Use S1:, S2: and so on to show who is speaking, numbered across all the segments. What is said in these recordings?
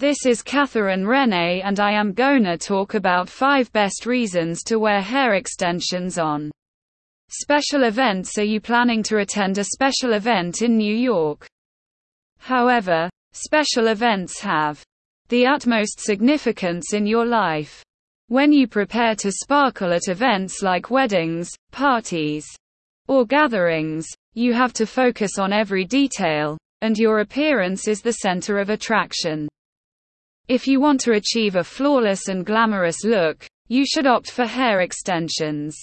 S1: This is Catherine Renee and I am gonna talk about 5 best reasons to wear hair extensions on special events. Are you planning to attend a special event in New York? However, special events have the utmost significance in your life. When you prepare to sparkle at events like weddings, parties, or gatherings, you have to focus on every detail, and your appearance is the center of attraction. If you want to achieve a flawless and glamorous look, you should opt for hair extensions.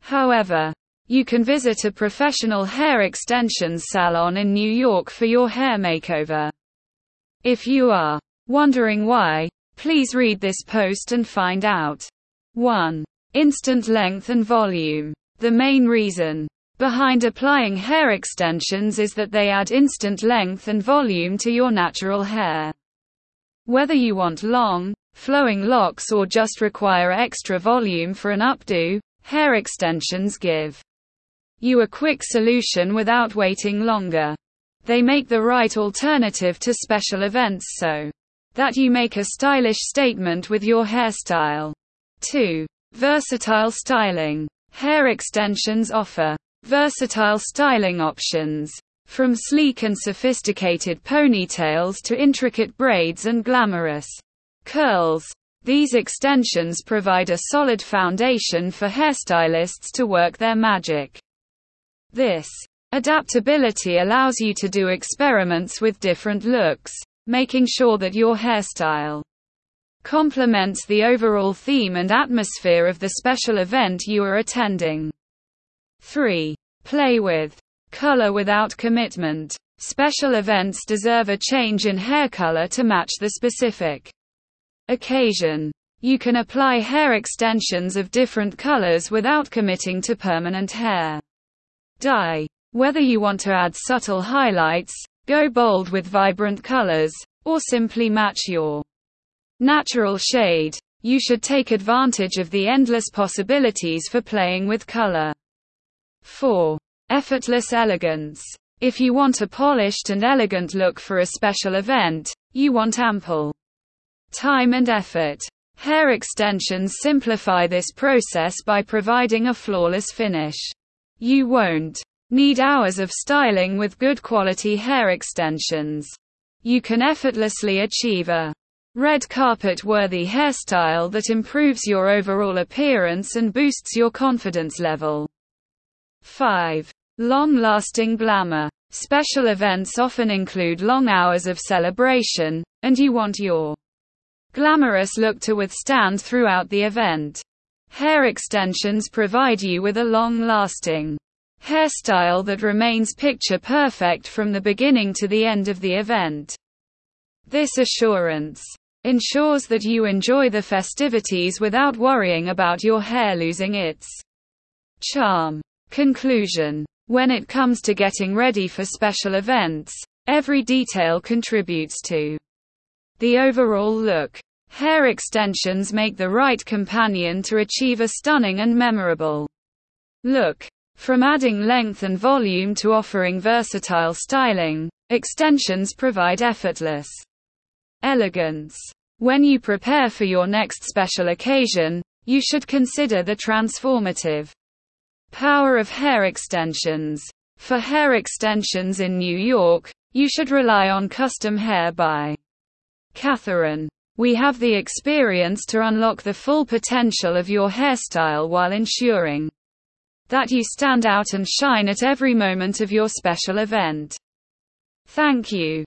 S1: However, you can visit a professional hair extensions salon in New York for your hair makeover. If you are wondering why, please read this post and find out. 1. Instant length and volume. The main reason behind applying hair extensions is that they add instant length and volume to your natural hair. Whether you want long, flowing locks or just require extra volume for an updo, hair extensions give you a quick solution without waiting longer. They make the right alternative to special events so that you make a stylish statement with your hairstyle. 2. Versatile styling. Hair extensions offer versatile styling options. From sleek and sophisticated ponytails to intricate braids and glamorous curls, these extensions provide a solid foundation for hairstylists to work their magic. This adaptability allows you to do experiments with different looks, making sure that your hairstyle complements the overall theme and atmosphere of the special event you are attending. 3. Play with Color without commitment. Special events deserve a change in hair color to match the specific occasion. You can apply hair extensions of different colors without committing to permanent hair dye. Whether you want to add subtle highlights, go bold with vibrant colors, or simply match your natural shade, you should take advantage of the endless possibilities for playing with color. 4. Effortless elegance. If you want a polished and elegant look for a special event, you want ample time and effort. Hair extensions simplify this process by providing a flawless finish. You won't need hours of styling with good quality hair extensions. You can effortlessly achieve a red carpet worthy hairstyle that improves your overall appearance and boosts your confidence level. 5. Long-lasting glamour. Special events often include long hours of celebration, and you want your glamorous look to withstand throughout the event. Hair extensions provide you with a long-lasting hairstyle that remains picture perfect from the beginning to the end of the event. This assurance ensures that you enjoy the festivities without worrying about your hair losing its charm. Conclusion. When it comes to getting ready for special events, every detail contributes to the overall look. Hair extensions make the right companion to achieve a stunning and memorable look. From adding length and volume to offering versatile styling, extensions provide effortless elegance. When you prepare for your next special occasion, you should consider the transformative Power of hair extensions. For hair extensions in New York, you should rely on Custom Hair by Catherine. We have the experience to unlock the full potential of your hairstyle while ensuring that you stand out and shine at every moment of your special event. Thank you.